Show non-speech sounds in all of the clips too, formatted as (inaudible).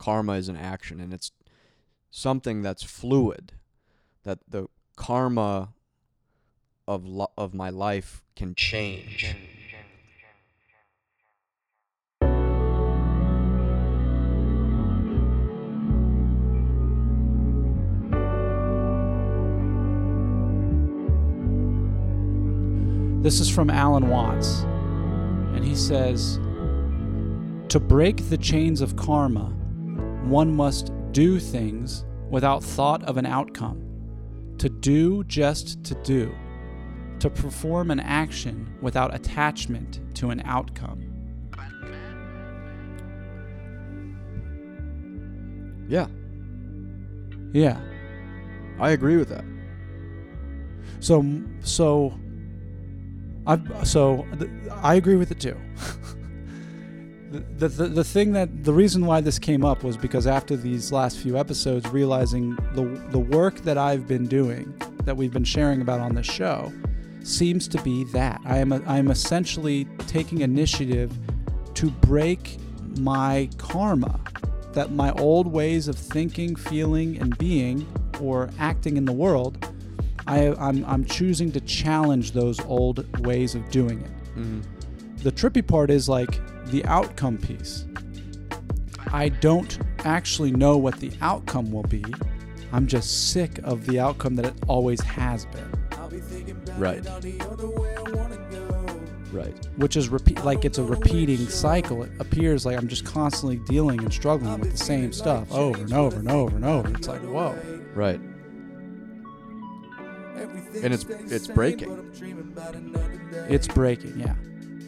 karma is an action and it's something that's fluid that the karma of lo- of my life can change. This is from Alan Watts. And he says To break the chains of karma, one must do things without thought of an outcome. To do just to do. To perform an action without attachment to an outcome. Yeah, Yeah. I agree with that. So so I so th- I agree with it too. (laughs) the, the the thing that the reason why this came up was because after these last few episodes, realizing the the work that I've been doing, that we've been sharing about on this show, seems to be that I am a, I am essentially taking initiative to break my karma, that my old ways of thinking, feeling, and being or acting in the world I, I'm, I'm choosing to challenge those old ways of doing it. Mm-hmm. The trippy part is like the outcome piece. I don't actually know what the outcome will be. I'm just sick of the outcome that it always has been, Right. Right. which is repeat like it's a repeating cycle. It appears like I'm just constantly dealing and struggling with the same stuff over and over and over and over. It's like whoa, Right. And it's it's breaking. it's breaking, yeah.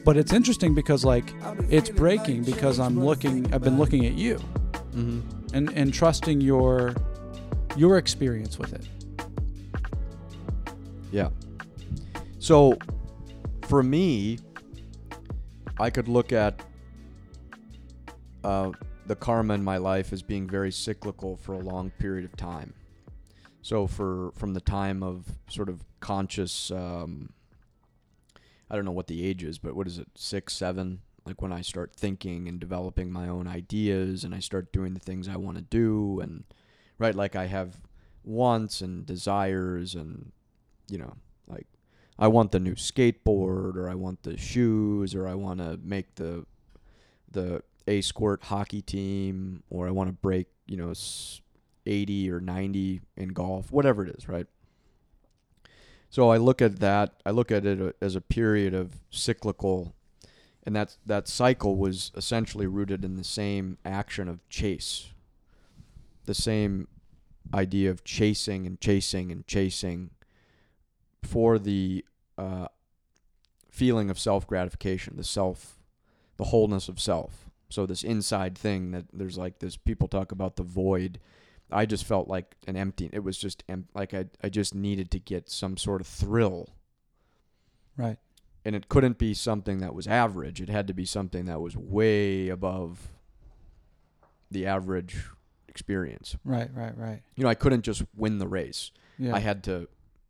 But it's interesting because like it's breaking because I'm looking. I've been looking at you. Mm-hmm. and and trusting your your experience with it. Yeah. So, for me, I could look at uh, the karma in my life as being very cyclical for a long period of time. So, for from the time of sort of conscious, um, I don't know what the age is, but what is it, six, seven? Like when I start thinking and developing my own ideas, and I start doing the things I want to do, and right, like I have wants and desires, and you know, like I want the new skateboard or I want the shoes or I want to make the the A squirt hockey team or I want to break, you know, 80 or 90 in golf, whatever it is, right? So I look at that, I look at it as a period of cyclical and that that cycle was essentially rooted in the same action of chase. The same idea of chasing and chasing and chasing for the uh, feeling of self gratification, the self, the wholeness of self. So this inside thing that there's like this. People talk about the void. I just felt like an empty. It was just em- like I I just needed to get some sort of thrill, Right. and it couldn't be something that was average. It had to be something that was way above the average experience. Right. Right. Right. You know, I couldn't just win the race. Yeah. I had to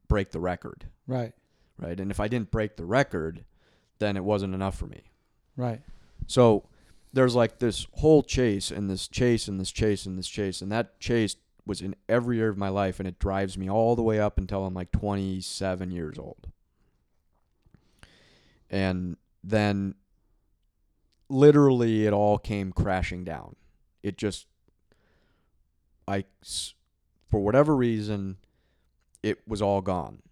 break the record. right. right? And if I didn't break the record, then it wasn't enough for me. Right. So there's like this whole chase and this chase and this chase and this chase, and that chase was in every year of my life, and it drives me all the way up until I'm like 27 years old. And then literally it all came crashing down. It just, I, for whatever reason, it was all gone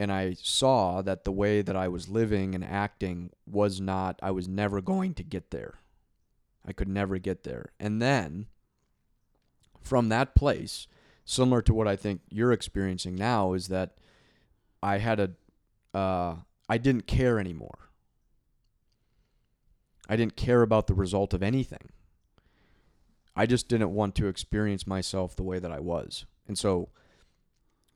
and I saw that the way that I was living and acting was not, I was never going to get there. I could never get there. And then from that place, similar to what I think you're experiencing now, is that I had a, uh, I didn't care anymore. I didn't care about the result of anything. I just didn't want to experience myself the way that I was. And so,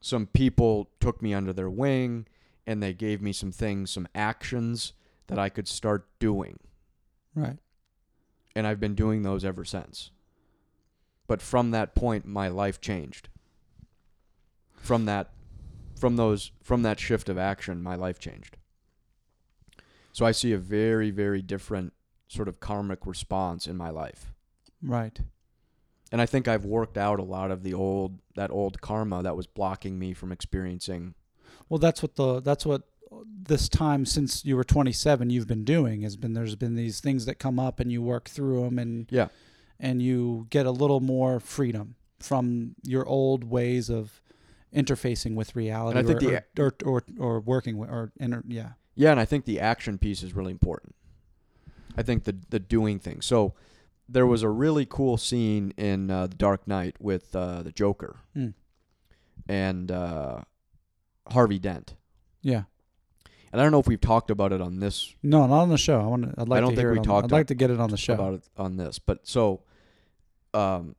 some people took me under their wing and they gave me some things, some actions that I could start doing. Right. And I've been doing those ever since. But from that point my life changed. From that from those from that shift of action my life changed. So I see a very very different sort of karmic response in my life. Right. and I think I've worked out a lot of the old that old karma that was blocking me from experiencing. Well, that's what the that's what this time since you were 27 you've been doing has been there's been these things that come up and you work through them and Yeah. and you get a little more freedom from your old ways of interfacing with reality And I think or, the- or, or, or or working with or inter, yeah Yeah, and I think the action piece is really important. I think the the doing thing. So there was a really cool scene in uh, The Dark Knight with uh, the Joker Hmm. and uh, Harvey Dent. yeah And I don't know if we've talked about it on this no not on the show I want to I'd like don't to think we on, talked I'd like to get it on the show about it on this, but so um,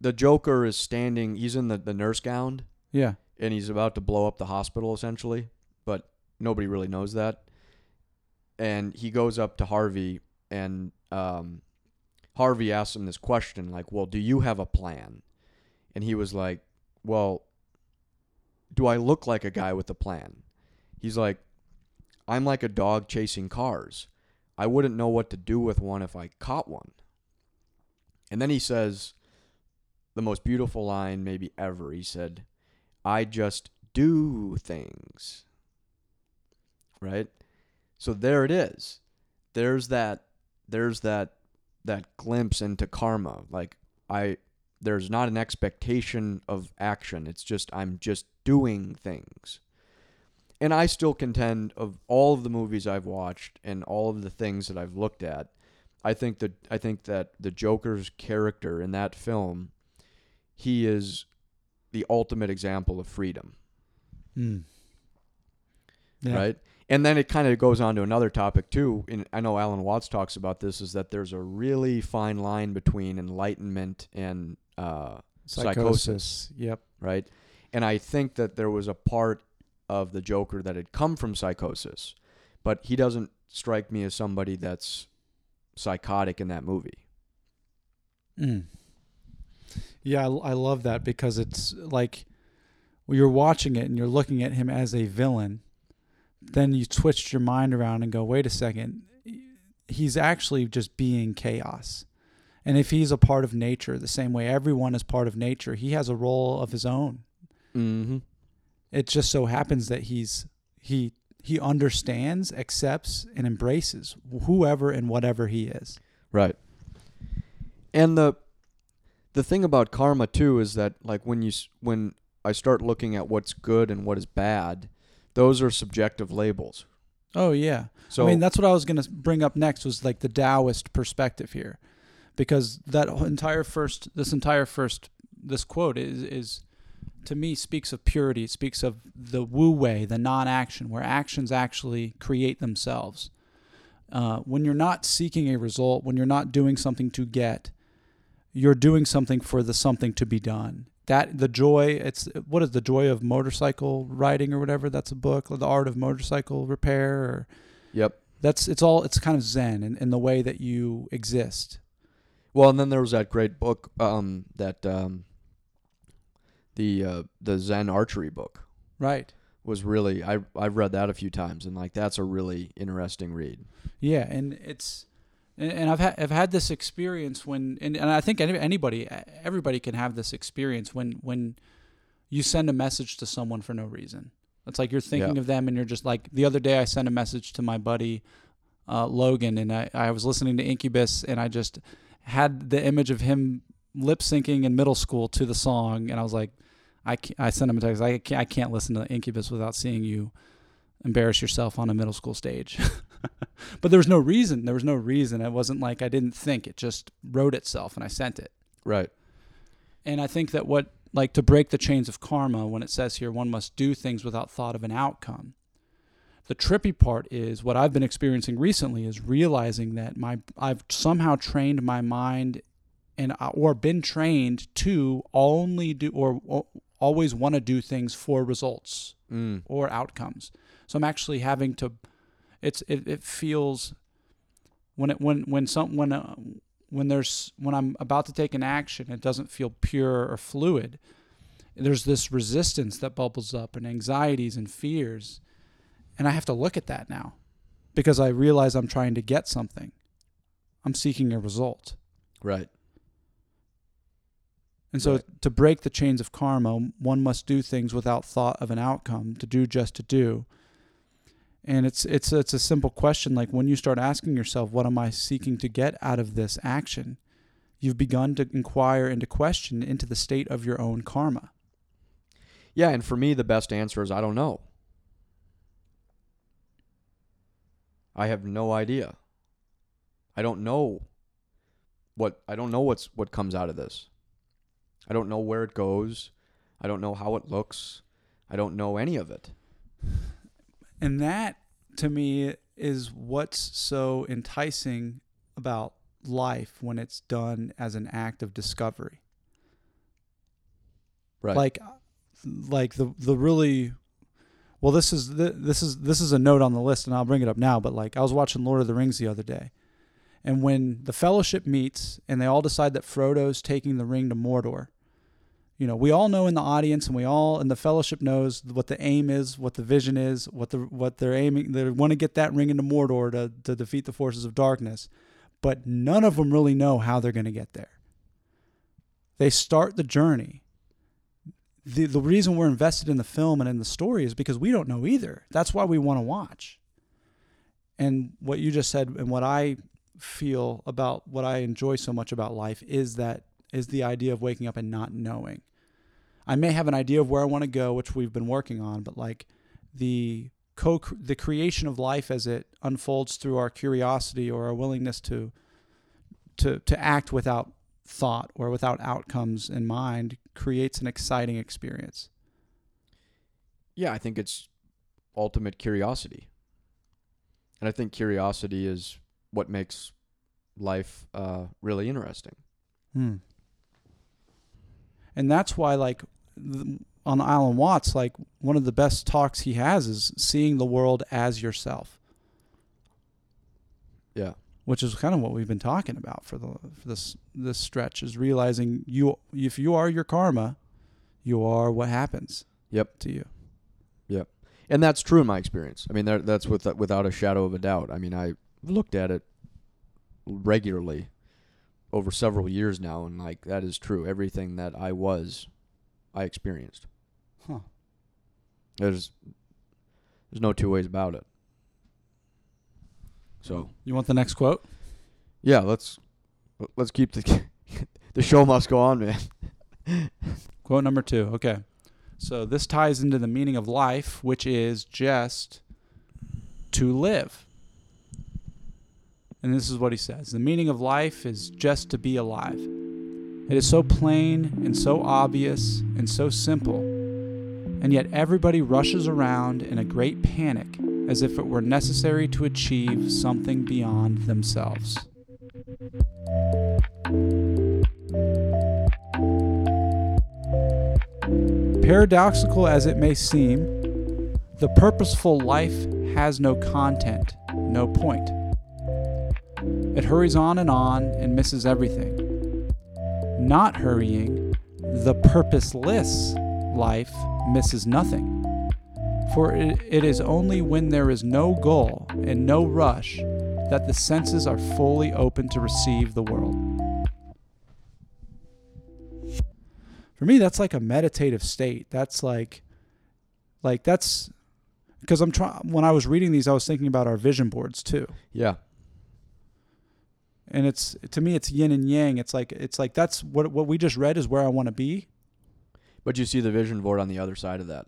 the Joker is standing. He's in the, the nurse gown yeah and he's about to blow up the hospital essentially, but nobody really knows that. And he goes up to Harvey and um, Harvey asks him this question like, "Well, do you have a plan?" And he was like, "Well, do I look like a guy with a plan?" He's like, "I'm like a dog chasing cars. I wouldn't know what to do with one if I caught one." And then he says the most beautiful line maybe ever. He said, I just do things. Right? So there it is. There's that there's that that glimpse into karma. Like I there's not an expectation of action. It's just I'm just doing things. And I still contend of all of the movies I've watched and all of the things that I've looked at, I think that I think that the Joker's character in that film, he is the ultimate example of freedom, Mm. Yeah. right? And then it kind of goes on to another topic too. And I know Alan Watts talks about this is that there's a really fine line between enlightenment and uh, psychosis, Yep. right? And I think that there was a part of the Joker that had come from psychosis, but he doesn't strike me as somebody that's psychotic in that movie. Mm. Yeah, I, I love that because it's like you're watching it and you're looking at him as a villain, then you twitch your mind around and go, wait a second, he's actually just being chaos. And if he's a part of nature, the same way everyone is part of nature, he has a role of his own. Mm-hmm. It just so happens that he's he he understands, accepts, and embraces whoever and whatever he is. Right. And the the thing about karma too is that like when you when I start looking at what's good and what is bad, those are subjective labels. Oh yeah. So I mean, that's what I was going to bring up next was like the Taoist perspective here, because that entire first, this entire first, this quote is is to me speaks of purity. It speaks of the wu wei, the non-action, where actions actually create themselves. Uh, when you're not seeking a result, when you're not doing something to get, you're doing something for the something to be done. That the joy, it's what is the joy of motorcycle riding or whatever. That's a book, or the art of motorcycle repair or yep. that's it's all it's kind of zen in, in the way that you exist Well, and then there was that great book um that um the uh, the Zen archery book right was really I I've read that a few times and like that's a really interesting read. yeah and it's and, i've had i've had this experience when and, and i think anybody everybody can have this experience when when you send a message to someone for no reason it's like you're thinking Yeah. of them and you're just like the other day i sent a message to my buddy uh, logan and I, I was listening to incubus and i just had the image of him lip syncing in middle school to the song and i was like I, I sent him a text. I can't, I can't listen to Incubus without seeing you embarrass yourself on a middle school stage. (laughs) but there was no reason. There was no reason. It wasn't like I didn't think. It just wrote itself and I sent it. Right. And I think that what, like, to break the chains of karma, when it says here, one must do things without thought of an outcome. The trippy part is what I've been experiencing recently is realizing that my I've somehow trained my mind and uh, or been trained to only do or, or always want to do things for results Mm. or outcomes. So I'm actually having to. It's it, it feels when it when when some when uh, when there's when I'm about to take an action, it doesn't feel pure or fluid. There's this resistance that bubbles up and anxieties and fears, and I have to look at that now, because I realize I'm trying to get something. I'm seeking a result. Right. And so Right. to break the chains of karma, one must do things without thought of an outcome, to do just to do. And it's it's it's a simple question like when you start asking yourself what am I seeking to get out of this action? You've begun to inquire and to question into the state of your own karma. Yeah, and for me, the best answer is I don't know. I have no idea. I don't know what I don't know what's what comes out of this. I don't know where it goes. I don't know how it looks. I don't know any of it. And that to me is what's so enticing about life when it's done as an act of discovery. Right. Like like the the really well this is the, this is this is a note on the list and I'll bring it up now but like I was watching Lord of the Rings the other day. And when the fellowship meets and they all decide that Frodo's taking the ring to Mordor, you know, we all know in the audience and we all in the fellowship knows what the aim is, what the vision is, what the what they're aiming they want to get that ring into Mordor to to defeat the forces of darkness. But none of them really know how they're going to get there. They start the journey. The the reason we're invested in the film and in the story is because we don't know either. That's why we want to watch. And what you just said and what I feel about what I enjoy so much about life is that is the idea of waking up and not knowing. I may have an idea of where I want to go, which we've been working on, but like the co the creation of life as it unfolds through our curiosity or our willingness to to to act without thought or without outcomes in mind creates an exciting experience. yeah, I think it's ultimate curiosity. And I think curiosity is what makes life uh, really interesting. Hmm. And that's why, like, on Alan Watts, like, one of the best talks he has is seeing the world as yourself, Yeah. which is kind of what we've been talking about for the for this this stretch is realizing you if you are your karma, you are what happens. Yep. To you. Yep. And that's true in my experience. I mean, that, that's with, without a shadow of a doubt. I mean, I've looked at it regularly over several years now, and like that is true. Everything that I was, I experienced. Huh. There's, there's no two ways about it. So You want the next quote? yeah, let's let's keep the (laughs) the show must go on, man. (laughs) Quote number two. Okay. So this ties into the meaning of life, which is just to live. And this is what he says The meaning of life is just to be alive. It is so plain and so obvious and so simple, and yet everybody rushes around in a great panic as if it were necessary to achieve something beyond themselves. Paradoxical as it may seem, the purposeful life has no content, no point. It hurries on and on and misses everything. Not hurrying, the purposeless life misses nothing. For it, it is only when there is no goal and no rush that the senses are fully open to receive the world. For me, that's like a meditative state. That's like, like that's because I'm trying. When I was reading these, I was thinking about our vision boards too Yeah. And it's to me it's yin and yang it's like it's like that's what what we just read is where i want to be But you see the vision board on the other side of that.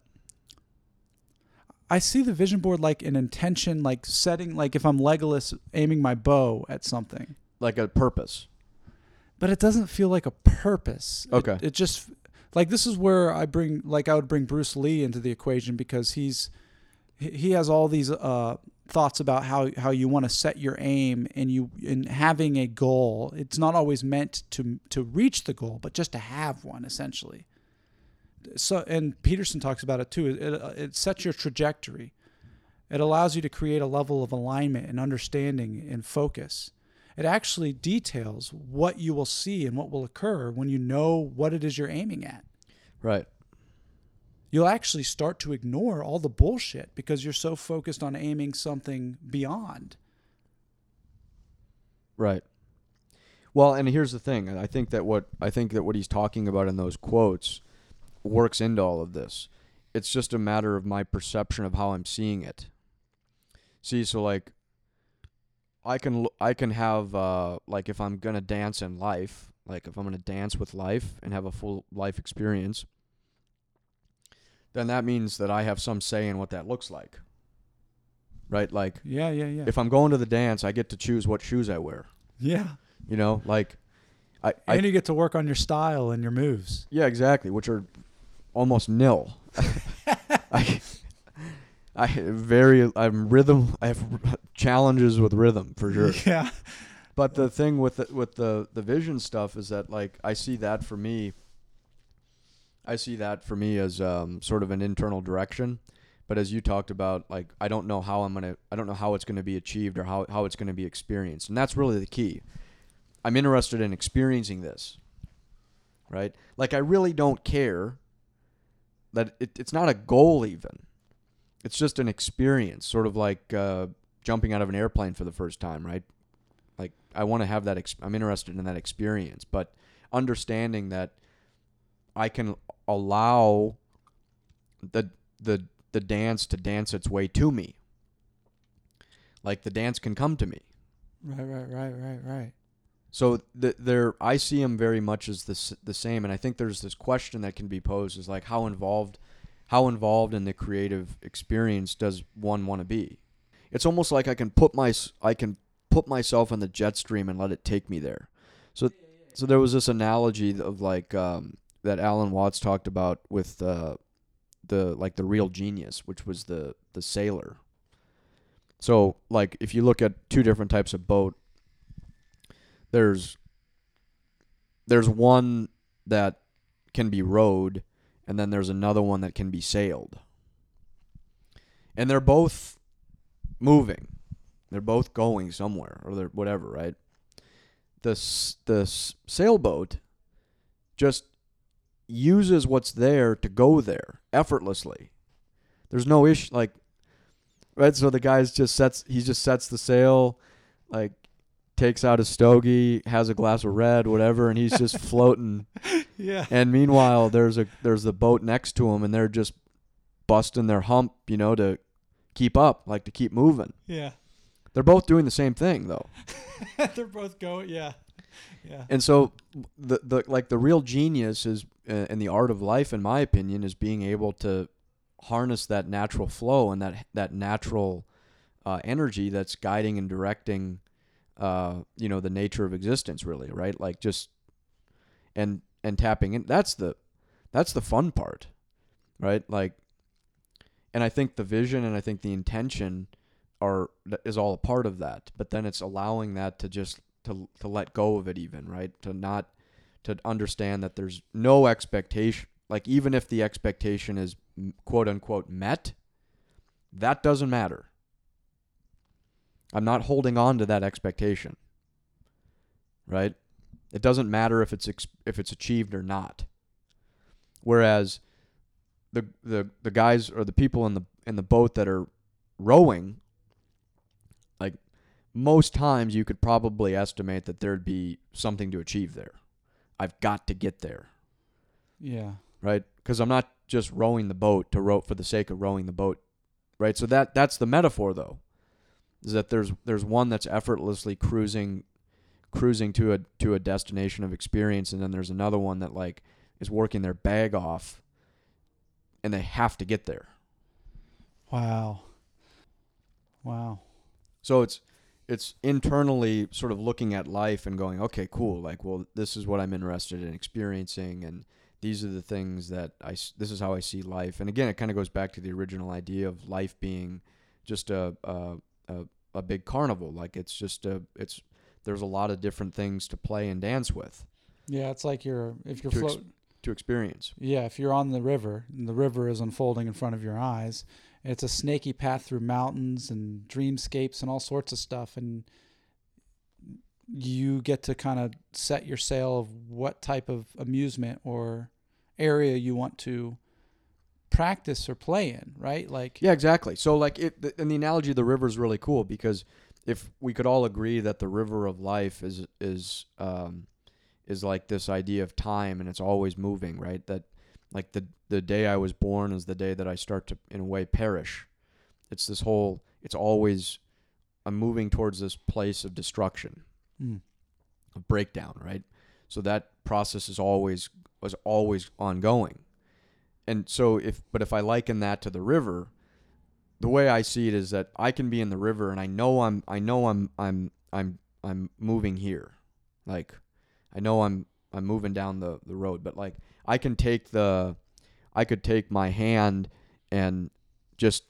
i see the vision board like an intention like setting like if i'm legolas aiming my bow at something Like a purpose. but it doesn't feel like a purpose Okay. it, just like this is where i bring like i would bring bruce lee into the equation because he's he he has all these uh thoughts about how how you want to set your aim and you in having a goal. It's not always meant to to reach the goal but just to have one essentially. So and peterson talks about it too. It, it, it sets your trajectory. It allows you to create a level of alignment and understanding and focus. It actually details what you will see and what will occur when you know what it is you're aiming at. Right. You'll actually start to ignore all the bullshit because you're so focused on aiming something beyond. Right. Well, and here's the thing. I think that what I think that what he's talking about in those quotes works into all of this. It's just a matter of my perception of how I'm seeing it. See, so like I can I can have uh like if I'm to dance in life, like if I'm to dance with life and have a full life experience, then that means that I have some say in what that looks like. Right? Like Yeah, yeah, yeah. if I'm going to the dance, I get to choose what shoes I wear. yeah. You know, like I, I And you get to work on your style and your moves. yeah, exactly, which are almost nil. (laughs) I I very I'm rhythm. I have challenges with rhythm for sure. (laughs) Yeah. But the thing with the, with the the vision stuff is that like I see that for me. I see that for me as um, sort of an internal direction, but as you talked about, like I don't know how I'm gonna, I don't know how it's gonna be achieved or how how it's gonna be experienced, and that's really the key. I'm interested in experiencing this, right? Like I really don't care that it, it's not a goal even. It's just an experience, sort of like uh, jumping out of an airplane for the first time, right? Like I want to have that. Ex- I'm interested in that experience, but understanding that I can allow the the the dance to dance its way to me. Like the dance can come to me. Right, right, right, right, right. So the, there, I see them very much as the the same, and I think there's this question that can be posed: is like how involved, how involved in the creative experience does one want to be? It's almost like I can put my I can put myself in the jet stream and let it take me there. So so there was this analogy of like um, that Alan Watts talked about with uh, the like the real genius, which was the the sailor. So like if you look at two different types of boat there's there's one that can be rowed and then there's another one that can be sailed. And they're both moving. They're both going somewhere or they're whatever right? The the sailboat just uses what's there to go there effortlessly there's no issue like right so the guy's just sets he just sets the sail like takes out a stogie, has a glass of red, whatever, and he's just (laughs) floating. Yeah. And meanwhile, there's a there's the boat next to him, and they're just busting their hump, you know, to keep up, like to keep moving. Yeah. They're both doing the same thing, though. (laughs) They're both going. Yeah. Yeah. And so, the the like the real genius is uh, in the art of life, in my opinion, is being able to harness that natural flow and that that natural uh, energy that's guiding and directing uh, you know, the nature of existence really, right? Like just and and tapping in that's the that's the fun part. Right? Like and I think the vision and I think the intention are is all a part of that. But then it's allowing that to just to to let go of it even, right? To not to understand that there's no expectation like even if the expectation is quote unquote met, that doesn't matter. I'm not holding on to that expectation. Right? It doesn't matter if it's ex- if it's achieved or not. Whereas the the the guys or the people in the in the boat that are rowing like most times you could probably estimate that there'd be something to achieve there. I've got to get there, Yeah. right? Cuz I'm not just rowing the boat to row for the sake of rowing the boat. Right? So that that's the metaphor though is that there's there's one that's effortlessly cruising cruising to a to a destination of experience and then there's another one that like is working their bag off and they have to get there. Wow. Wow. So it's it's internally sort of looking at life and going, okay, cool. Like, well, this is what I'm interested in experiencing, and these are the things that I. This is how I see life. And again, it kind of goes back to the original idea of life being just a a, a a big carnival. Like it's just a it's there's a lot of different things to play and dance with Yeah, it's like you're if you're To ex- to experience. Yeah, if you're on the river and the river is unfolding in front of your eyes, it's a snaky path through mountains and dreamscapes and all sorts of stuff, and you get to kind of set your sail of what type of amusement or area you want to practice or play in, right? Like, Yeah, exactly. So like it, and the analogy of the river is really cool because if we could all agree that the river of life is is um, is like this idea of time and it's always moving, right? That like the the day I was born is the day that I start to in a way perish. It's this whole it's always I'm moving towards this place of destruction, Mm. of breakdown, right? So that process is always was always ongoing. And so if but if I liken that to the river, the way I see it is that I can be in the river and I know I'm I know I'm I'm I'm I'm moving here. Like I know I'm I'm moving down the, the road, but like I can take the I could take my hand and just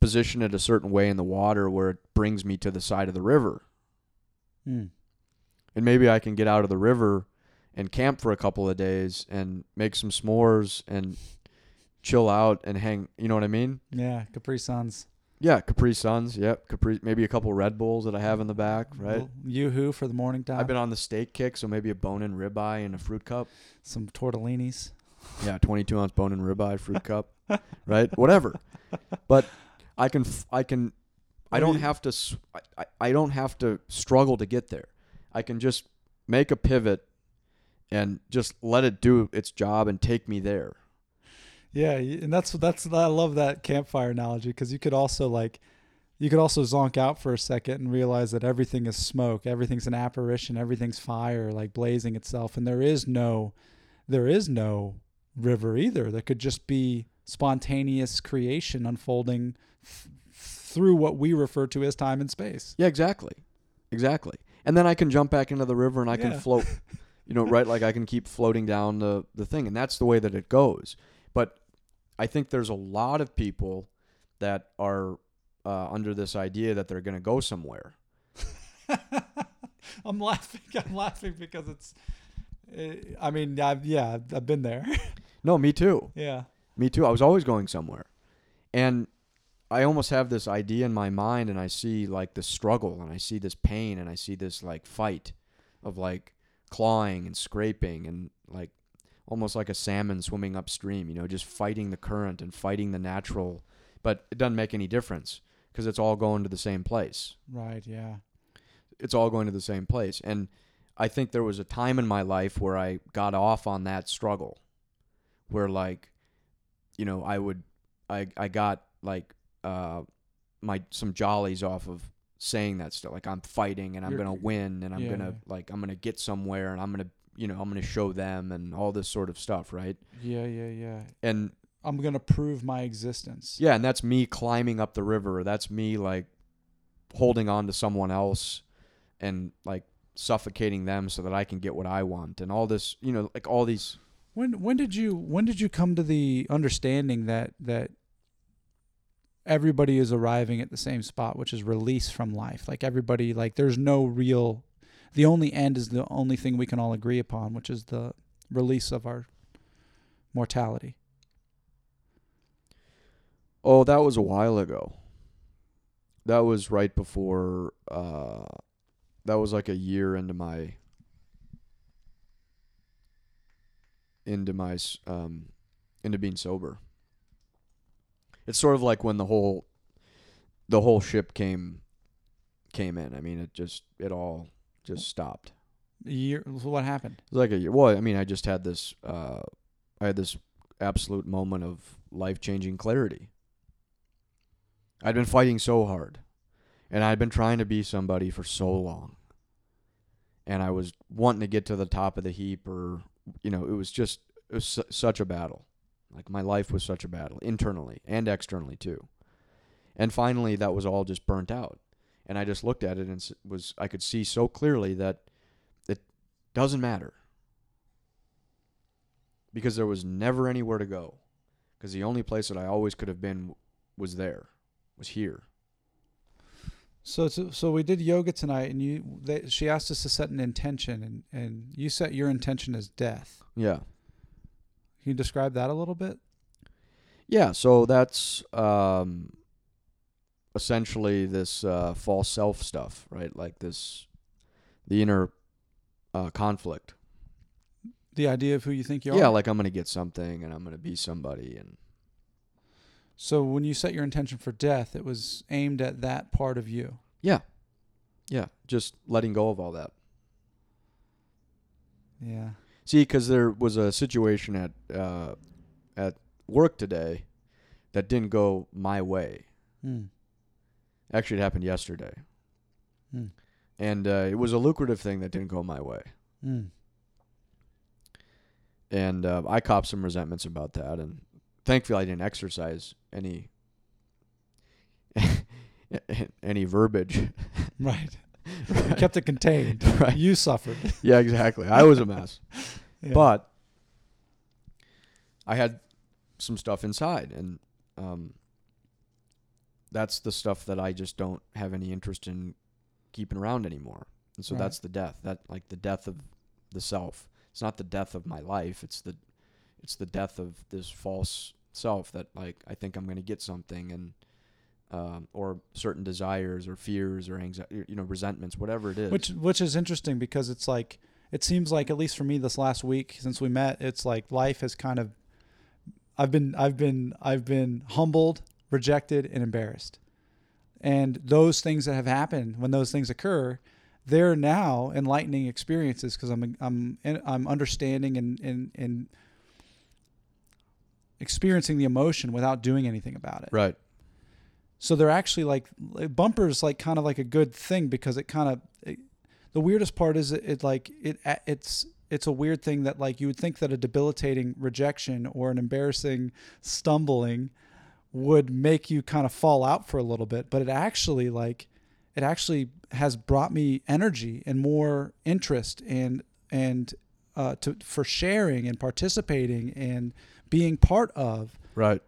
position it a certain way in the water where it brings me to the side of the river. Mm. And maybe I can get out of the river and camp for a couple of days and make some s'mores and chill out and hang, you know what I mean? Yeah, Capri Suns. Yeah, Capri Suns. Yep, Capri. Maybe a couple Red Bulls that I have in the back. Right. Yoo-hoo for the morning time. I've been on the steak kick, so maybe a bone-in ribeye and a fruit cup. Some tortellinis. Yeah, 22 ounce bone-in ribeye, fruit cup. (laughs) Right. Whatever. But I can. I can. I do don't have to. I- I don't have to struggle to get there. I can just make a pivot and just let it do its job and take me there. Yeah, and that's that's I love that campfire analogy because you could also like you could also zonk out for a second and realize that everything is smoke, everything's an apparition, everything's fire like blazing itself and there is no there is no river either. There could just be spontaneous creation unfolding th- through what we refer to as time and space. Yeah, exactly. Exactly. And then I can jump back into the river and I can float. You know, right? Like I can keep floating down the, the thing. And that's the way that it goes. But I think there's a lot of people that are uh, under this idea that they're going to go somewhere. (laughs) I'm laughing. I'm laughing because it's eh, I mean, I've, yeah, I've- I've been there. (laughs) No, me too. yeah. Me too. I was always going somewhere. And I almost have this idea in my mind and I see like this struggle and I see this pain and I see this like fight of like clawing and scraping and like almost like a salmon swimming upstream, you know, just fighting the current and fighting the natural. But it doesn't make any difference because it's all going to the same place. Right, yeah. It's all going to the same place. And I think there was a time in my life where I got off on that struggle where like you know, I would I I got like uh my some jollies off of saying that stuff. Like I'm fighting and I'm You're- gonna win and I'm yeah, gonna like I'm gonna get somewhere and I'm gonna you know, I'm gonna show them and all this sort of stuff, right? Yeah, yeah, yeah. And I'm gonna prove my existence. yeah, and that's me climbing up the river. That's me like holding on to someone else and like suffocating them so that I can get what I want and all this, you know, like all these When when did you when did you come to the understanding that that everybody is arriving at the same spot, which is release from life? Like everybody, like there's no real. The only end is the only thing we can all agree upon, which is the release of our mortality. Oh, that was a while ago. That was right before uh that was like a year into my into my um into being sober. It's sort of like when the whole the whole ship came came in. I mean, it just it all just stopped. A year. so What happened? It was like a year. Well, I mean, I just had this. Uh, I had this absolute moment of life-changing clarity. I'd been fighting so hard, and I'd been trying to be somebody for so long, and I was wanting to get to the top of the heap, or you know, it was just it was su- such a battle. Like my life was such a battle internally and externally too. And finally, that was all just burnt out, and I just looked at it and was I could see so clearly that it doesn't matter. Because there was never anywhere to go. Because the only place that I always could have been was there, was here. So, so, so we did yoga tonight, and you. They, she asked us to set an intention, and and you set your intention as death. Yeah. Can you describe that a little bit? Yeah, so that's um, essentially this uh, false self stuff, right? Like this, the inner uh, conflict. The idea of who you think you are. Yeah, like I'm going to get something and I'm going to be somebody. And So when you set your intention for death, it was aimed at that part of you. Yeah. Yeah. Just letting go of all that. Yeah. See, because there was a situation at uh, at work today that didn't go my way. Hmm. Actually, it happened yesterday, Hmm. and uh, it was a lucrative thing that didn't go my way. Hmm. And uh, I copped some resentments about that, and thankfully, I didn't exercise any (laughs) any verbiage. (laughs) Right. (laughs) Kept it contained. Right. You suffered. yeah, exactly. I was a mess. Yeah. But I had some stuff inside, and um, that's the stuff that I just don't have any interest in keeping around anymore. And so Right. that's the death. That like the death of the self. It's not the death of my life. It's the it's the death of this false self that like I think I'm going to get something and um, or certain desires or fears or anxiety, you know, resentments, whatever it is. which which is interesting because it's like it seems like at least for me this last week since we met, it's like life has kind of I've been I've been I've been humbled, rejected, and embarrassed. And those things that have happened, when those things occur, they're now enlightening experiences because I'm I'm I'm understanding and and and experiencing the emotion without doing anything about it. right. So they're actually like bumpers, like kind of like a good thing because it kind of it, the weirdest part is it, it like it it's it's a weird thing that like you would think that a debilitating rejection or an embarrassing stumbling would make you kind of fall out for a little bit, but it actually like it actually has brought me energy and more interest and and uh, to for sharing and participating and being part of Right.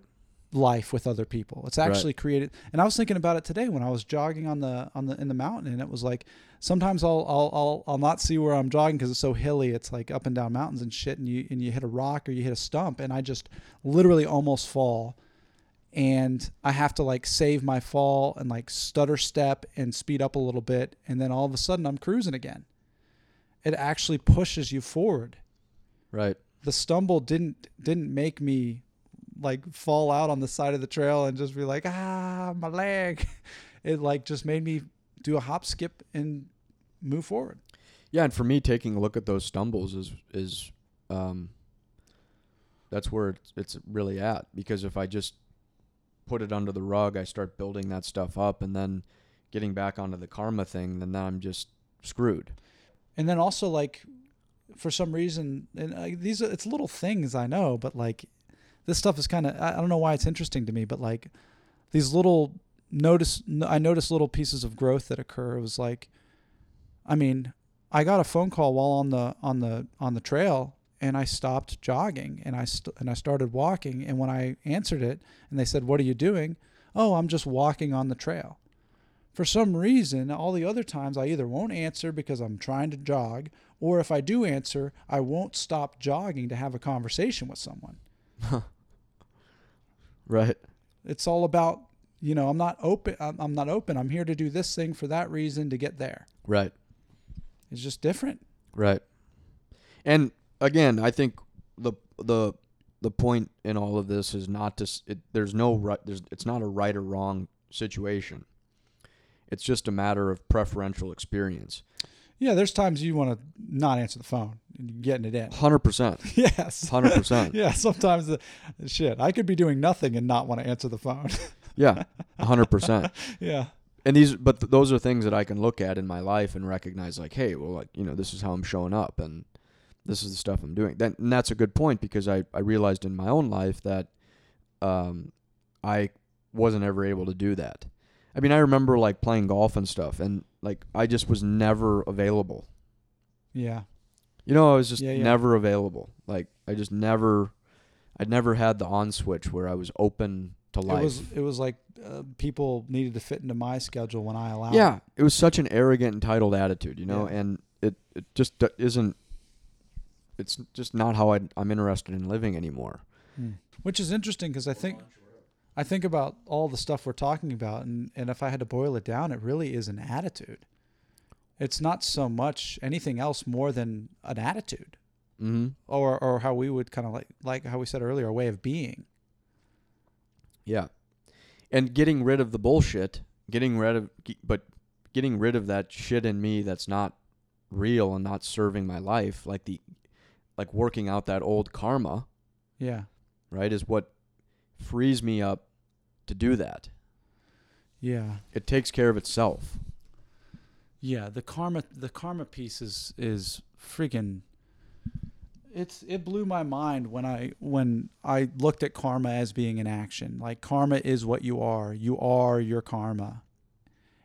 life with other people. It's Right. actually created and I was thinking about it today when I was jogging on the on the in the mountain and it was like sometimes I'll I'll I'll, I'll not see where I'm jogging cuz it's so hilly. It's like up and down mountains and shit and you and you hit a rock or you hit a stump and I just literally almost fall and I have to like save my fall and like stutter step and speed up a little bit and then all of a sudden I'm cruising again. It actually pushes you forward Right. the stumble didn't didn't make me like fall out on the side of the trail and just be like ah my leg (laughs) it like just made me do a hop skip and move forward Yeah, and for me, taking a look at those stumbles is is um, that's where it's, it's really at. Because if I just put it under the rug, I start building that stuff up, and then getting back onto the karma thing, then I'm just screwed. and then also like for some reason and uh, these are it's little things i know but like this stuff is kind of I, I don't know why it's interesting to me but like these little notice i notice little pieces of growth that occur it was like i mean i got a phone call while on the on the on the trail and i stopped jogging and i st- and i started walking and when i answered it and they said what are you doing oh i'm just walking on the trail for some reason, all the other times I either won't answer because I'm trying to jog, or if I do answer, I won't stop jogging to have a conversation with someone. Right. It's all about, you know, I'm not open. I'm I'm not open. I'm here to do this thing for that reason to get there. Right. It's just different. Right. And again, I think the the the point in all of this is not to it, there's no right there's it's not a right or wrong situation. It's just a matter of preferential experience. Yeah, there's times you want to not answer the phone and you're getting it in. 100%. (laughs) Yes. 100%. (laughs) Yeah, sometimes the shit. I could be doing nothing and not want to answer the phone. Yeah. 100%. (laughs) yeah. And these but th- those are things that I can look at in my life and recognize like, hey, well like, you know, this is how I'm showing up and this is the stuff I'm doing. And that's a good point because I I realized in my own life that um I wasn't ever able to do that. I mean, I remember like playing golf and stuff and like I just was never available. Yeah. You know, I was just Yeah, yeah. never available. Like I just never I'd never had the on switch where I was open to life. It was it was like uh, people needed to fit into my schedule when I allowed. yeah, it was such an arrogant, entitled attitude, you know, Yeah. and it it just isn't. It's just not how I, I'm interested in living anymore. Hmm. Which is interesting because I think I think about all the stuff we're talking about, and and if I had to boil it down, it really is an attitude. It's not so much anything else more than an attitude, Mm-hmm. or or how we would kind of like like how we said earlier, a way of being. Yeah, and getting rid of the bullshit, getting rid of, but getting rid of that shit in me that's not real and not serving my life, like the like working out that old karma, Yeah. right, is what frees me up to do that. Yeah. It takes care of itself. Yeah, the karma the karma piece is is freaking it's it blew my mind when I when I looked at karma as being an action. Like karma is what you are. You are your karma.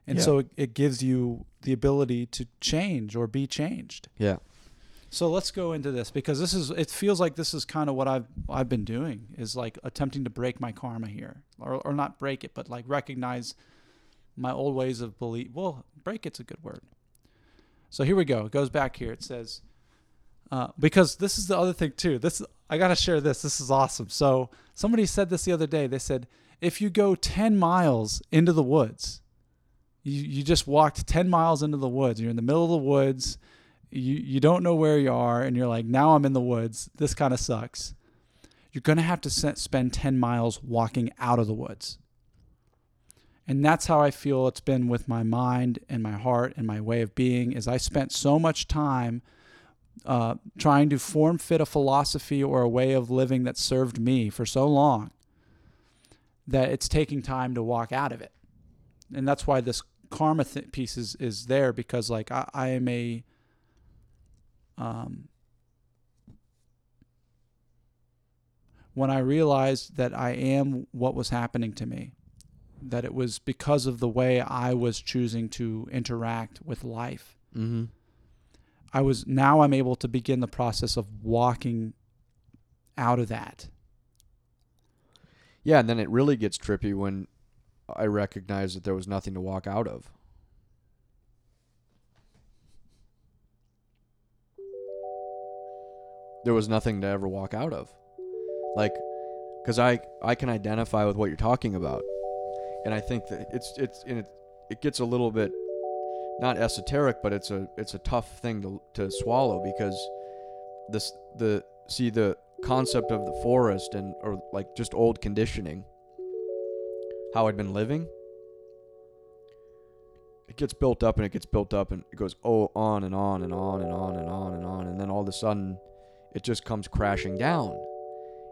And Yeah. so it, it gives you the ability to change or be changed. Yeah. So let's go into this because this is it feels like this is kind of what I've I've been doing is like attempting to break my karma here. Or or not break it, but like recognize my old ways of belief. Well, break it's a good word. So here we go. It goes back here. It says uh, because this is the other thing too. This I gotta share this. This is awesome. So somebody said this the other day. They said if you go ten miles into the woods, you you just walked ten miles into the woods. You're in the middle of the woods. You you don't know where you are, and you're like, now I'm in the woods. This kind of sucks. You're gonna have to spend ten miles walking out of the woods. And that's how I feel it's been with my mind and my heart and my way of being. Is I spent so much time uh, trying to form fit a philosophy or a way of living that served me for so long that it's taking time to walk out of it. And that's why this karma th- piece is, is there because like I, I am a um, when I realized that I am what was happening to me, that it was because of the way I was choosing to interact with life. Mm-hmm. I was now I'm able to begin the process of walking out of that. Yeah, and then it really gets trippy when I recognize that there was nothing to walk out of. There was nothing to ever walk out of. Like cuz I I can identify with what you're talking about. And I think that it's it's and it it gets a little bit not esoteric, but it's a it's a tough thing to to swallow because this the see the concept of the forest and or like just old conditioning how I'd been living it gets built up and it gets built up and it goes oh on and on and on and on and on and on and then all of a sudden it just comes crashing down.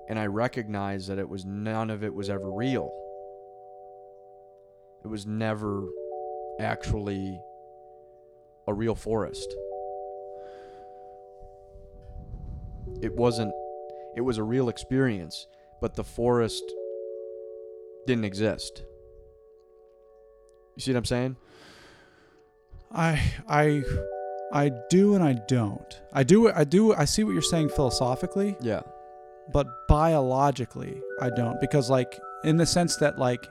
And I recognize that it was none of it was ever real. It was never actually a real forest. It wasn't it was a real experience but the forest didn't exist. You see what i'm saying? I I I do and I don't. I do I do I see what you're saying philosophically, yeah but biologically I don't because like in the sense that like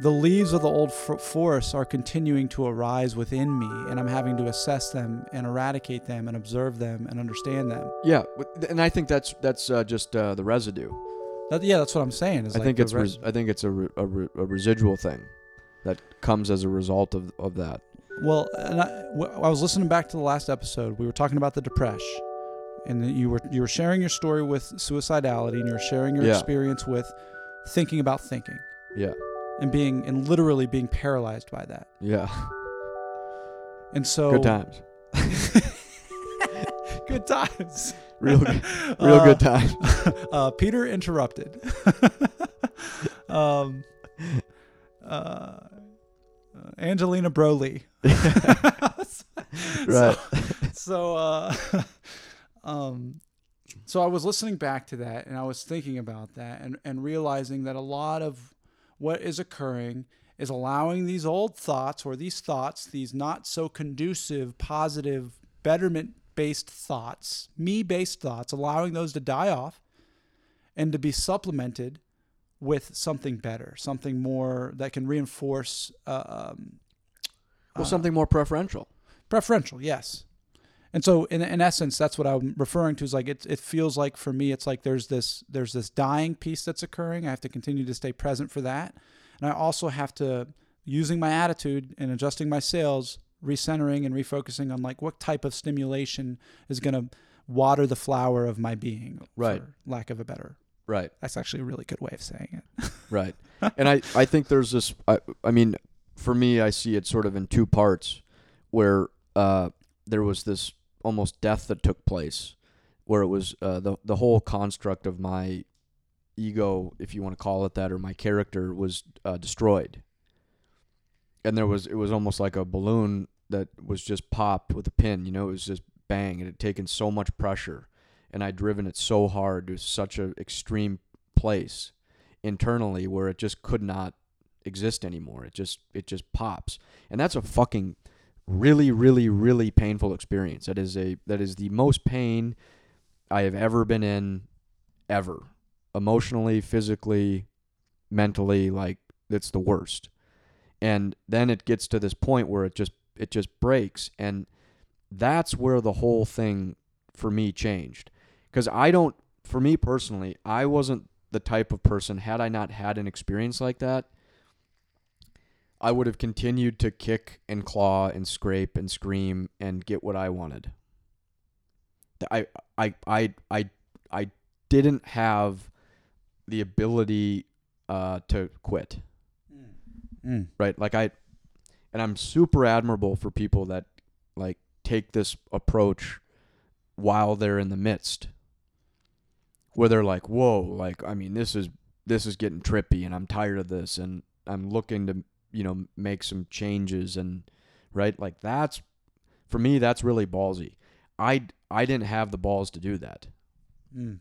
the leaves of the old f- forests are continuing to arise within me and I'm having to assess them and eradicate them and observe them and understand them. yeah and i think that's that's uh, just uh, the residue That, yeah, that's what I'm saying. Is i like think the it's res- res- i think it's a, re- a, re- a residual thing that comes as a result of, of that Well, and I, I was listening back to the last episode. We were talking about the depression, and that you were you were sharing your story with suicidality, and you were sharing your Yeah. experience with thinking about thinking yeah and being and literally being paralyzed by that. yeah And so good times (laughs) good times, real good, (laughs) real good times (laughs) uh, Peter interrupted. um, uh, Angelina Broly. (laughs) (laughs) right. (laughs) so uh um so I was listening back to that and I was thinking about that and, and realizing that a lot of what is occurring is allowing these old thoughts or these thoughts, these not so conducive, positive, betterment based thoughts, me based thoughts, allowing those to die off and to be supplemented with something better, something more that can reinforce uh, um, well uh, something more preferential. Preferential yes. And so in, in essence that's what i'm referring to is like it, it feels like for me it's like there's this there's this dying piece that's occurring. I have to continue to stay present for that. And i also have to using my attitude and adjusting my sails recentering and refocusing on like what type of stimulation is going to water the flower of my being Right. for lack of a better. Right. That's actually a really good way of saying it. (laughs) Right. and I, I think there's this I, I mean for me, I see it sort of in two parts, where uh, there was this almost death that took place, where it was uh, the the whole construct of my ego, if you want to call it that, or my character was uh, destroyed. And there was it was almost like a balloon that was just popped with a pin. You know, it was just bang. It had taken so much pressure, and I'd driven it so hard to such an extreme place internally where it just could not exist anymore. It just it just pops, and that's a fucking really really really painful experience. That is a that is the most pain I have ever been in, ever, emotionally, physically, mentally. Like it's the worst, and then it gets to this point where it just it just breaks, and that's where the whole thing for me changed, because I don't. For me personally, I wasn't the type of person had I not had an experience like that I would have continued to kick and claw and scrape and scream and get what I wanted. I I I I I didn't have the ability uh, to quit. Mm. Right? Like I and I'm super admirable for people that like take this approach while they're in the midst. Where they're like, "Whoa, like I mean, this is this is getting trippy and I'm tired of this and I'm looking to you know make some changes and right like that's for me that's really ballsy. I i didn't have the balls to do that. Mm.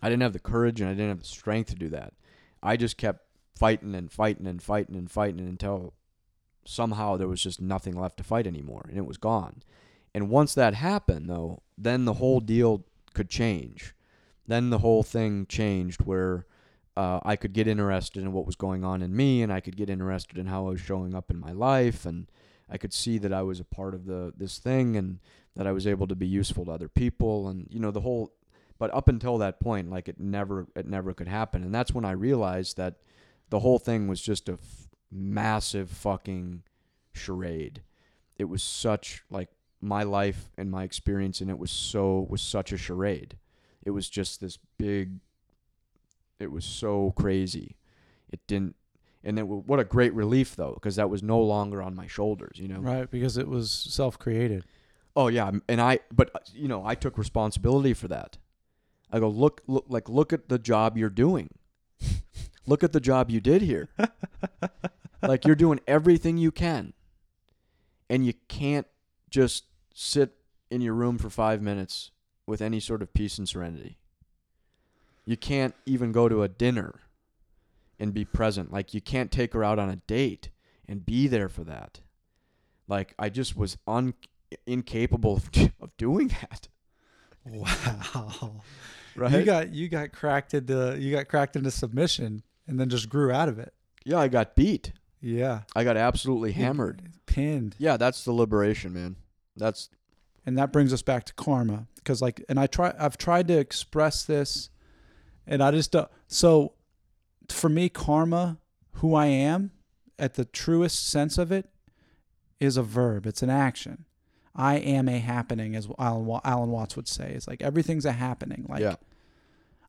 i didn't have the courage and i didn't have the strength to do that. I just kept fighting and fighting and fighting and fighting until somehow there was just nothing left to fight anymore and it was gone. And once that happened though then the whole deal could change. Then the whole thing changed where uh, I could get interested in what was going on in me, and I could get interested in how I was showing up in my life, and I could see that I was a part of the this thing, and that I was able to be useful to other people, and you know the whole. But up until that point, like it never it never could happen, and that's when I realized that the whole thing was just a f- massive fucking charade. It was such like my life and my experience and it was so was such a charade. It was just this big it was so crazy. It didn't, and it, what a great relief though, because that was no longer on my shoulders. You know. Right, because it was self-created. Oh yeah, and I, but uh, you know, I took responsibility for that. I go look, look, like look at the job you're doing. (laughs) look at the job you did here. (laughs) like you're doing everything you can, and you can't just sit in your room for five minutes with any sort of peace and serenity. You can't even go to a dinner and be present. Like you can't take her out on a date and be there for that. Like I just was un incapable of, (laughs) of doing that. Wow. (laughs) Right? You got you got cracked into you got cracked into submission and then just grew out of it. yeah, I got beat. Yeah. I got absolutely hammered. Pinned. Yeah, that's the liberation, man. That's and that brings us back to karma because like and i try i've tried to express this and i just don't so for me karma who i am at the truest sense of it is a verb. It's an action. I am a happening as alan, alan watts would say. It's like everything's a happening. Like yeah.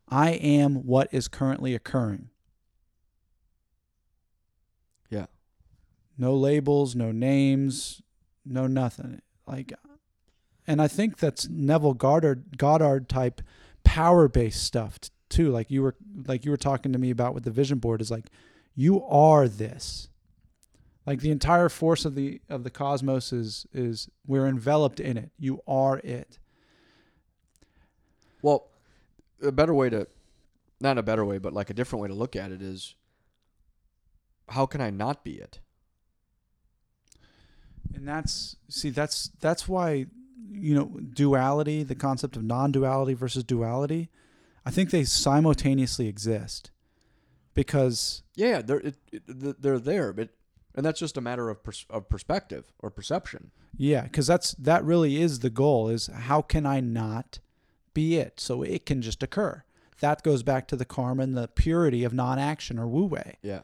i am what is currently occurring. Yeah. no labels no names no nothing. Like and I think that's Neville Goddard Goddard type power based stuff too. Like you were like you were talking to me about with the vision board is like you are this. Like the entire force of the of the cosmos is is we're enveloped in it. You are it. Well, a better way to, not a better way, but like a different way to look at it is, how can I not be it? And that's see that's that's why you know duality, the concept of non-duality versus duality, I think they simultaneously exist. Because Yeah, they're it, it, they're there, but and that's just a matter of pers- of perspective or perception. Yeah, because that's that really is the goal. Is how can I not be it so it can just occur? That goes back to the karma and the purity of non-action or wu wei. Yeah.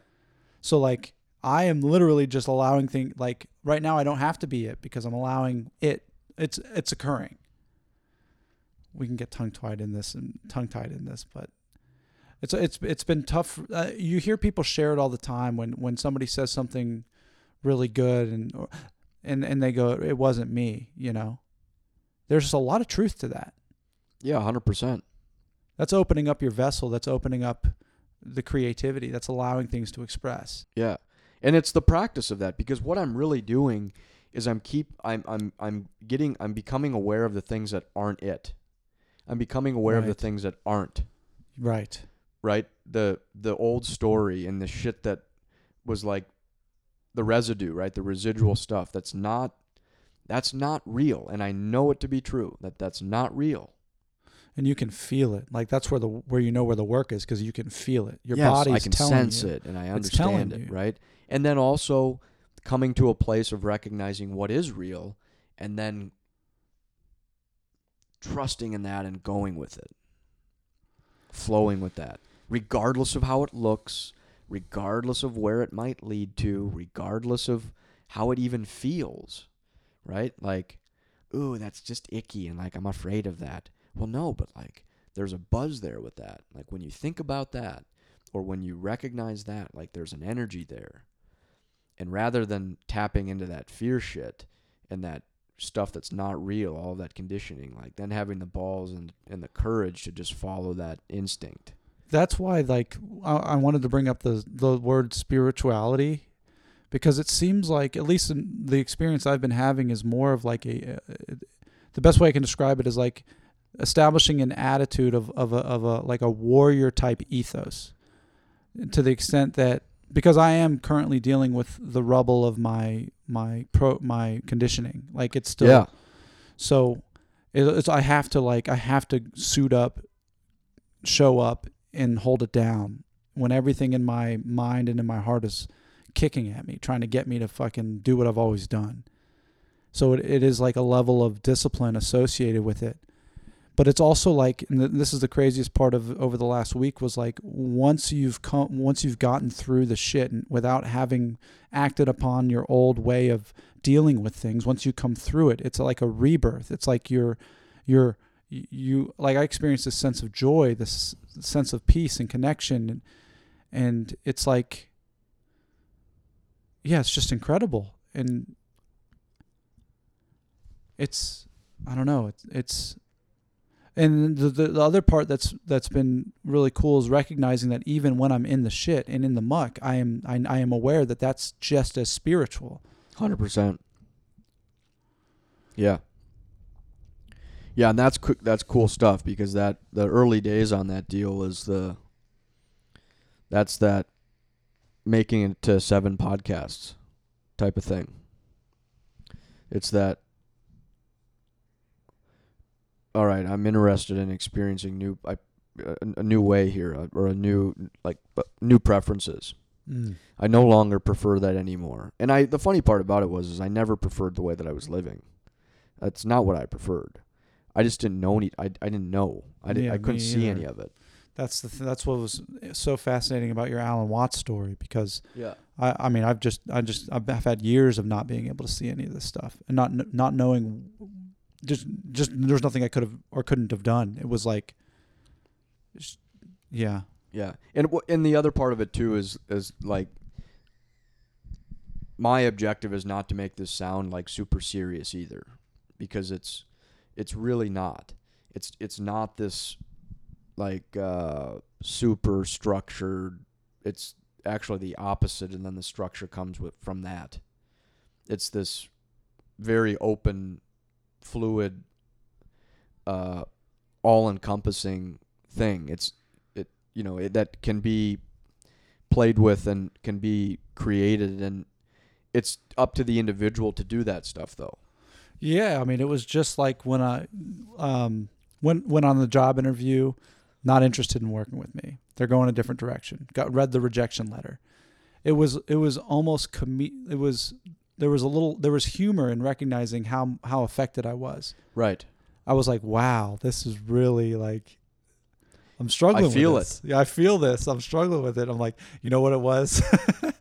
So like I am literally just allowing things like right now I don't have to be it because I'm allowing it. It's it's occurring. We can get tongue tied in this and tongue tied in this, but it's it's it's been tough. Uh, you hear people share it all the time when when somebody says something really good and or- and and they go it wasn't me, you know. There's a lot of truth to that. Yeah, hundred percent. That's opening up your vessel, that's opening up the creativity, that's allowing things to express. Yeah. And it's the practice of that because what I'm really doing is I'm keep I'm I'm I'm getting I'm becoming aware of the things that aren't it. I'm becoming aware of the things that aren't, Right. right? The the old story and the shit that was like the residue, right? The residual stuff that's not that's not real and I know it to be true that that's not real. And you can feel it. Like that's where the where you know where the work is because you can feel it. Your yes, body's I can telling sense you. it and I understand it, you. right? And then also coming to a place of recognizing what is real and then trusting in that and going with it. Flowing with that. Regardless of how it looks, regardless of where it might lead to, regardless of how it even feels. Right? Like, ooh, that's just icky and like I'm afraid of that. Well, no, but like there's a buzz there with that. Like when you think about that or when you recognize that, like there's an energy there. And rather than tapping into that fear shit and that stuff that's not real, all that conditioning, like then having the balls and, and the courage to just follow that instinct. That's why like I, I wanted to bring up the the word spirituality because it seems like at least the experience I've been having is more of like a, uh the best way I can describe it is like establishing an attitude of of a, of a like a warrior type ethos to the extent that because I am currently dealing with the rubble of my my pro my conditioning like it's still yeah. so it, it's I have to like I have to suit up, show up, and hold it down when everything in my mind and in my heart is kicking at me, trying to get me to fucking do what I've always done. So it, it is like a level of discipline associated with it. But it's also like, and this is the craziest part of over the last week was like once you've come, once you've gotten through the shit without having acted upon your old way of dealing with things once you come through it it's like a rebirth. It's like you're you're you like i experienced this sense of joy this sense of peace and connection and, and it's like yeah it's just incredible. And it's i don't know it's it's and the, the the other part that's that's been really cool is recognizing that even when I'm in the shit and in the muck, I am I, I am aware that that's just as spiritual. Hundred percent. Yeah. Yeah, and that's that's cool stuff because that the early days on that deal is the that's that making it to seven podcasts type of thing. It's that all right, I'm interested in experiencing new I, a, a new way here uh, or a new like uh, new preferences. Mm. I no longer prefer that anymore. And I the funny part about it was is I never preferred the way that I was living. That's not what I preferred. I just didn't know any I, I didn't know. I didn't Yeah, I couldn't see any of it. That's the th- that's what was so fascinating about your Alan Watts story because Yeah. I, I mean I've just I just I've, I've had years of not being able to see any of this stuff and not not knowing just just there's nothing I could have or couldn't have done. It was like yeah. Yeah. And wh- and the other part of it too is is like my objective is not to make this sound like super serious either because it's it's really not. It's it's not this like uh super structured it's actually the opposite and then the structure comes with from that. It's this very open fluid uh all encompassing thing. It's it you know, it, that can be played with and can be created and it's up to the individual to do that stuff though. Yeah, I mean, it was just like when I um, went went on the job interview, not interested in working with me. They're going a different direction. Got read the rejection letter. It was it was almost com- It was there was a little there was humor in recognizing how how affected I was. Right. I was like, wow, this is really like. I'm struggling. I feel this. Yeah, I feel this. I'm struggling with it. I'm like, you know what it was?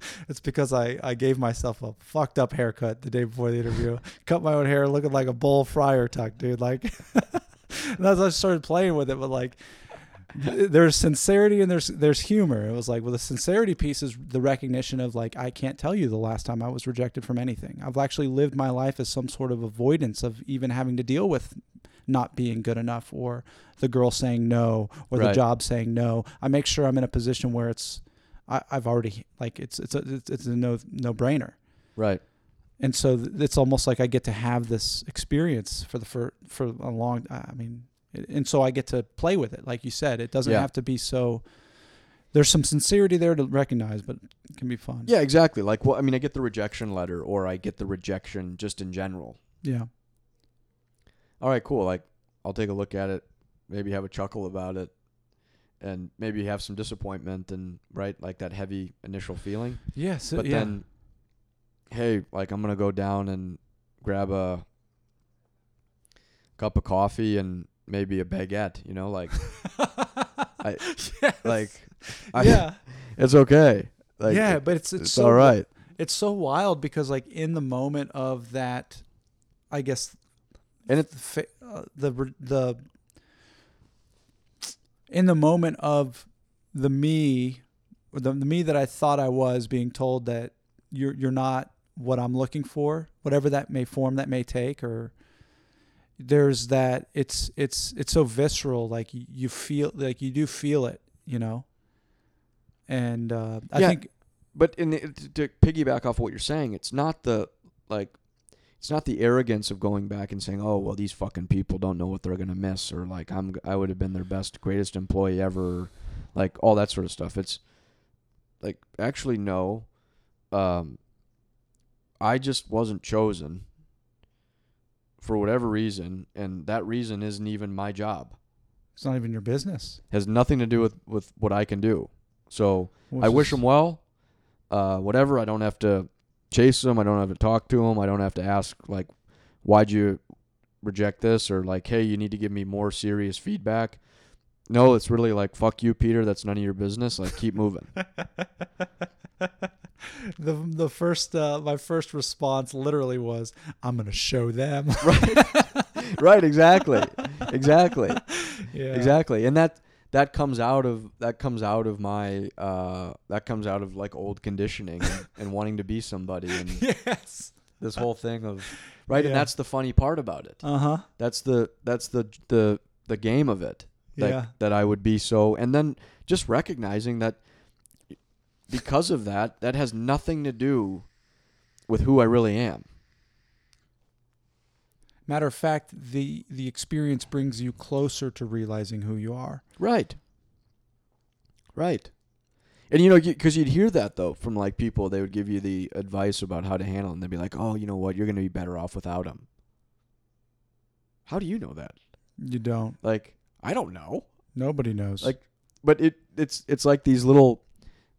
(laughs) it's because I, I gave myself a fucked up haircut the day before the interview. (laughs) Cut my own hair, looking like a bull Friar Tuck, dude. Like, (laughs) and as I started playing with it, but like, there's sincerity and there's there's humor. It was like well the sincerity piece is the recognition of like I can't tell you the last time I was rejected from anything. I've actually lived my life as some sort of avoidance of even having to deal with not being good enough or the girl saying no or the job saying no. I make sure I'm in a position where it's I, I've already like it's it's a it's, it's a no no brainer. Right. And so th- it's almost like I get to have this experience for the for for a long. I mean, and so I get to play with it, like you said. It doesn't Yeah. have to be so. There's some sincerity there to recognize, but it can be fun. Yeah, exactly. Like, well, I mean, I get the rejection letter, or I get the rejection just in general. Yeah. All right, cool. Like, I'll take a look at it, maybe have a chuckle about it, and maybe have some disappointment and right, like that heavy initial feeling. Yes. But yeah. then, hey, like I'm gonna go down and grab a cup of coffee and maybe a baguette. You know, like, (laughs) I- Yes. like, I, yeah. (laughs) it's okay. Like, yeah, it- but it's it's, it's so all right. It's so wild because like in the moment of that, I guess And it, the uh, the the in the moment of the me the, the me that I thought I was being told that you're you're not what I'm looking for whatever that may form that may take or there's that it's it's it's so visceral like you, feel like you do feel it you know and uh, I Yeah. think but in the, to piggyback off what you're saying, it's not the like, it's not the arrogance of going back and saying, "Oh, well, these fucking people don't know what they're gonna miss," or like, "I'm I would have been their best, greatest employee ever," like all that sort of stuff. It's like actually no, um, I just wasn't chosen for whatever reason, and that reason isn't even my job. it's not even your business has nothing to do with with what I can do. So Which I wish is- them well. Uh, whatever. I don't have to chase them. I don't have to talk to them. I don't have to ask like, why'd you reject this or like, hey, you need to give me more serious feedback. No, it's really like, fuck you, Peter. That's none of your business. Like, keep moving. (laughs) the the first uh, my first response literally was I'm gonna show them. (laughs) right. Right, exactly. Exactly. yeah. Exactly. And that that comes out of that comes out of my uh that comes out of like old conditioning and, (laughs) and wanting to be somebody and Yes. this whole thing of right and that's the funny part about it Uh huh. that's the that's the the the game of it that, Yeah. that i would be so and then just recognizing that because of that that has nothing to do with who i really am. Matter of fact, the the experience brings you closer to realizing who you are. right. Right. And you know because you'd hear that though from like people they would give you the advice about how to handle and they'd be like oh you know what? You're going to be better off without him how do you know that? You don't. like i don't know. Nobody knows. Like, but it it's it's like these little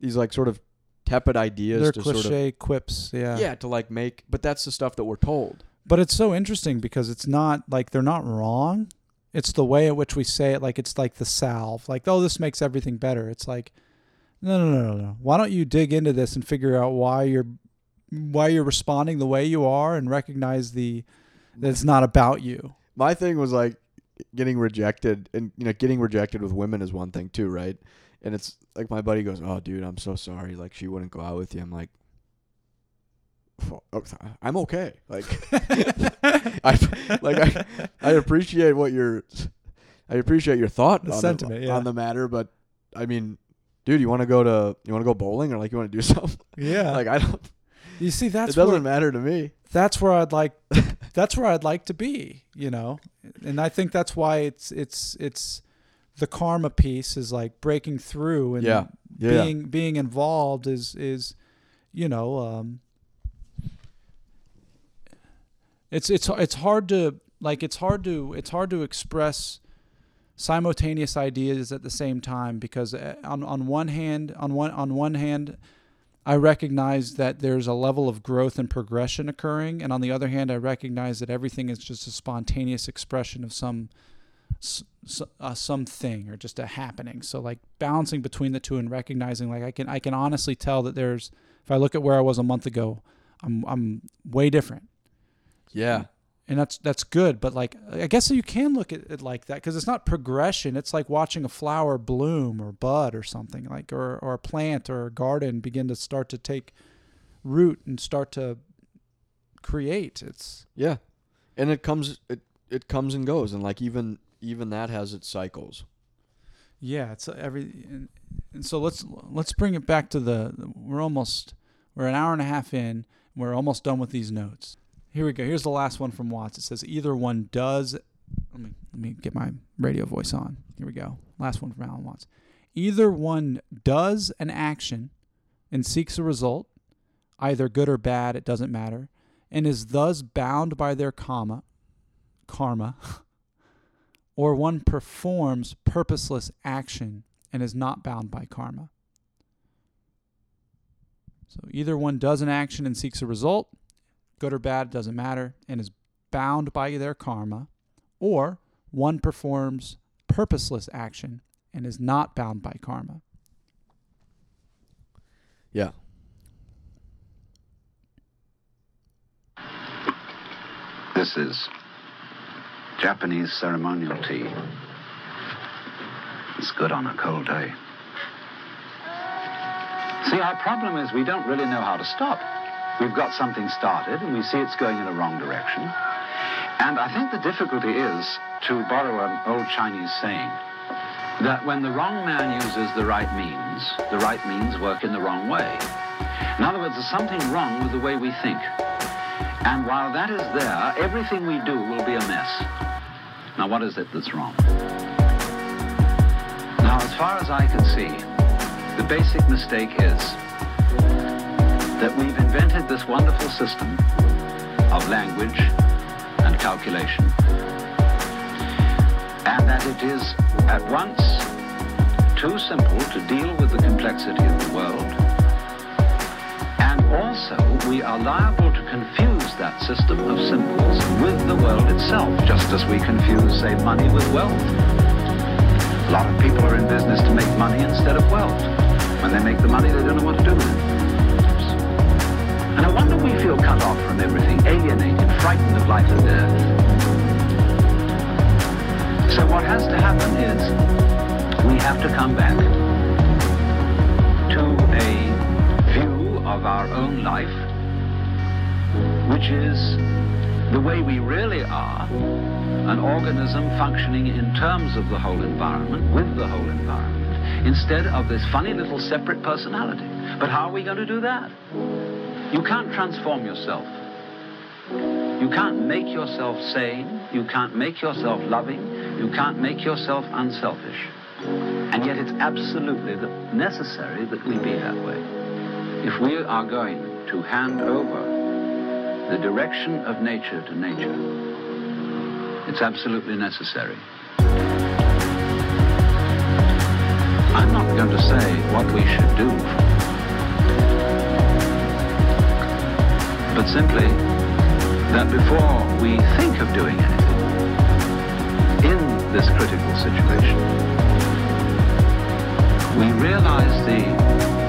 these like sort of tepid ideas they're to cliche sort of quips. Yeah. yeah to like make but that's the stuff that we're told But it's so interesting because it's not like they're not wrong. It's the way at which we say it. Like it's like the salve. Like oh, this makes everything better. It's like no, no, no, no, no. Why don't you dig into this and figure out why you're why you're responding the way you are and recognize the that it's not about you. my thing was like getting rejected and you know getting rejected with women is one thing too right and it's like my buddy goes oh dude i'm so sorry like she wouldn't go out with you i'm like oh, i'm okay like (laughs) i like i i appreciate what you're i appreciate your thought The on, sentiment, the, yeah. on the matter but i mean dude you want to go to you want to go bowling or like you want to do (laughs) something Yeah. like i don't you see, that's it doesn't where, matter to me that's where I'd like (laughs) that's where I'd like to be, you know. And I think that's why it's it's it's the karma piece is like breaking through and Yeah. Yeah, being being involved is is you know um it's it's it's hard to like it's hard to it's hard to express simultaneous ideas at the same time because uh, on on one hand on one on one hand I recognize that there's a level of growth and progression occurring, and on the other hand, I recognize that everything is just a spontaneous expression of some s- uh, something or just a happening. So like balancing between the two and recognizing like I can I can honestly tell that there's if I look at where I was a month ago, I'm I'm way different. yeah and that's that's good. But like, I guess you can look at it like that because it's not progression. It's like watching a flower bloom or bud or something like, or or a plant or a garden begin to start to take root and start to create. It's Yeah, and it comes it it comes and goes, and like even even that has its cycles. yeah, it's every. And, so let's let's bring it back to the. We're almost we're an hour and a half in. We're almost done with these notes. Here we go. Here's the last one from Watts. It says either one does. Let me let me get my radio voice on. Here we go. Last one from Alan Watts. Either one does an action and seeks a result, either good or bad, it doesn't matter, and is thus bound by their karma, karma, (laughs) or one performs purposeless action and is not bound by karma. So either one does an action and seeks a result, good or bad, doesn't matter, and is bound by their karma, or one performs purposeless action and is not bound by karma. Yeah. This is Japanese ceremonial tea. It's good on a cold day. See, our problem is we don't really know how to stop. We've got something started and we see it's going in a wrong direction. And I think the difficulty is, to borrow an old Chinese saying, that when the wrong man uses the right means, the right means work in the wrong way. In other words, there's something wrong with the way we think. And while that is there, everything we do will be a mess. Now, what is it that's wrong? Now, as far as I can see, the basic mistake is that we've invented this wonderful system of language and calculation. And that it is at once too simple to deal with the complexity of the world. Also, we are liable to confuse that system of symbols with the world itself, just as we confuse, say, money with wealth. A lot of people are in business to make money instead of wealth. When they make the money, they don't know what to do with it. And I wonder we feel cut off from everything, alienated, frightened of life and death. So what has to happen is we have to come back of our own life, which is the way we really are, an organism functioning in terms of the whole environment, with the whole environment, instead of this funny little separate personality. But how are we going to do that? You can't transform yourself. You can't make yourself sane. You can't make yourself loving. You can't make yourself unselfish. And yet it's absolutely necessary that we be that way. If we are going to hand over the direction of nature to nature, it's absolutely necessary. I'm not going to say what we should do, but simply that before we think of doing anything in this critical situation, we realize the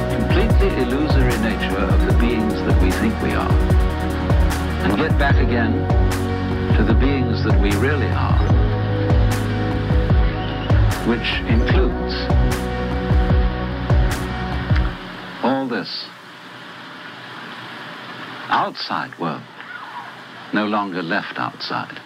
completely illusory nature of the beings that we think we are, and get back again to the beings that we really are, which includes all this outside world, no longer left outside.